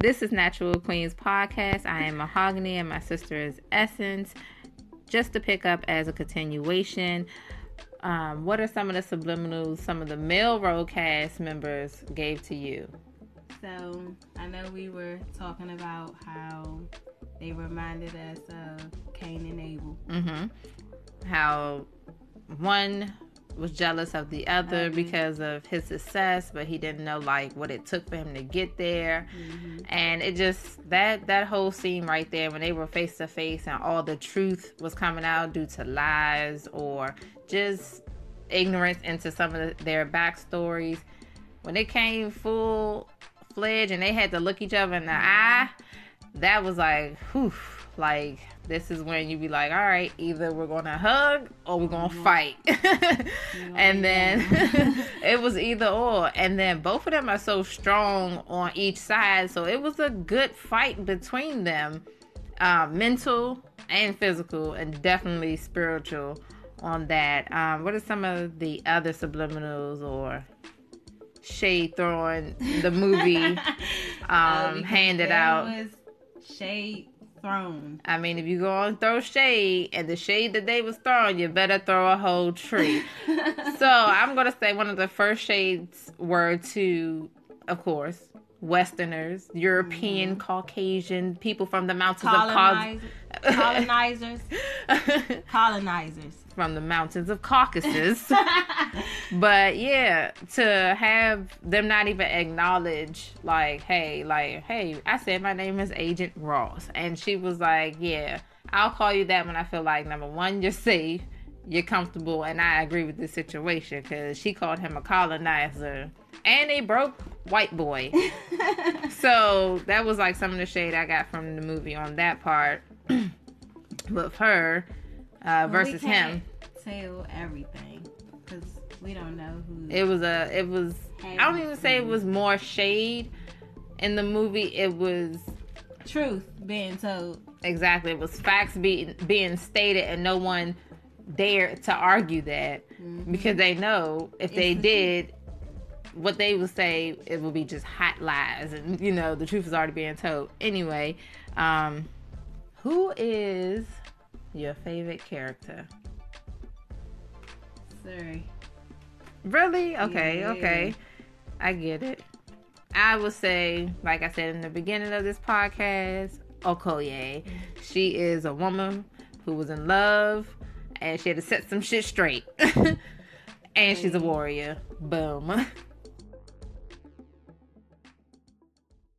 This is Natural Queens Podcast. I am Mahogany and my sister is Essence. Just to pick up as a continuation, um, what are some of the subliminals some of the male role cast members gave to you? So I know we were talking about how they reminded us of Cain and Abel. Mm-hmm. How one was jealous of the other mm-hmm. because of his success, but he didn't know like what it took for him to get there. Mm-hmm. And it just that that whole scene right there when they were face to face and all the truth was coming out due to lies or just ignorance into some of the, their backstories. When they came full fledged and they had to look each other in the eye, that was like, whew, like this is when you be like, all right, either we're gonna hug or we're gonna mm-hmm. fight. and then it was either or. And then both of them are so strong on each side, so it was a good fight between them, uh, mental and physical, and definitely spiritual on that. Um, what are some of the other subliminals or shade throwing the movie um, handed out? shade thrown. I mean, if you go and throw shade, and the shade that they was throwing, you better throw a whole tree. so I'm gonna say one of the first shades were to, of course, Westerners, European, mm-hmm. Caucasian people from the mountains Colonize- of colonizers, colonizers from the mountains of Caucasus. but yeah, to have them not even acknowledge, like, hey, like, hey, I said my name is Agent Ross, and she was like, yeah, I'll call you that when I feel like number one, you're safe, you're comfortable, and I agree with this situation because she called him a colonizer and a broke white boy. so that was like some of the shade I got from the movie on that part. with her uh, versus him. Tell everything because we don't know who. It was a. It was. I don't even say it was more shade in the movie. It was truth being told. Exactly. It was facts being being stated, and no one dared to argue that mm-hmm. because they know if it's they the did. Truth. What they would say, it would be just hot lies, and you know the truth is already being told. Anyway, um, who is your favorite character? Sorry. Really? Okay, yeah. okay. I get it. I would say, like I said in the beginning of this podcast, Okoye. She is a woman who was in love and she had to set some shit straight. and she's a warrior. Boom.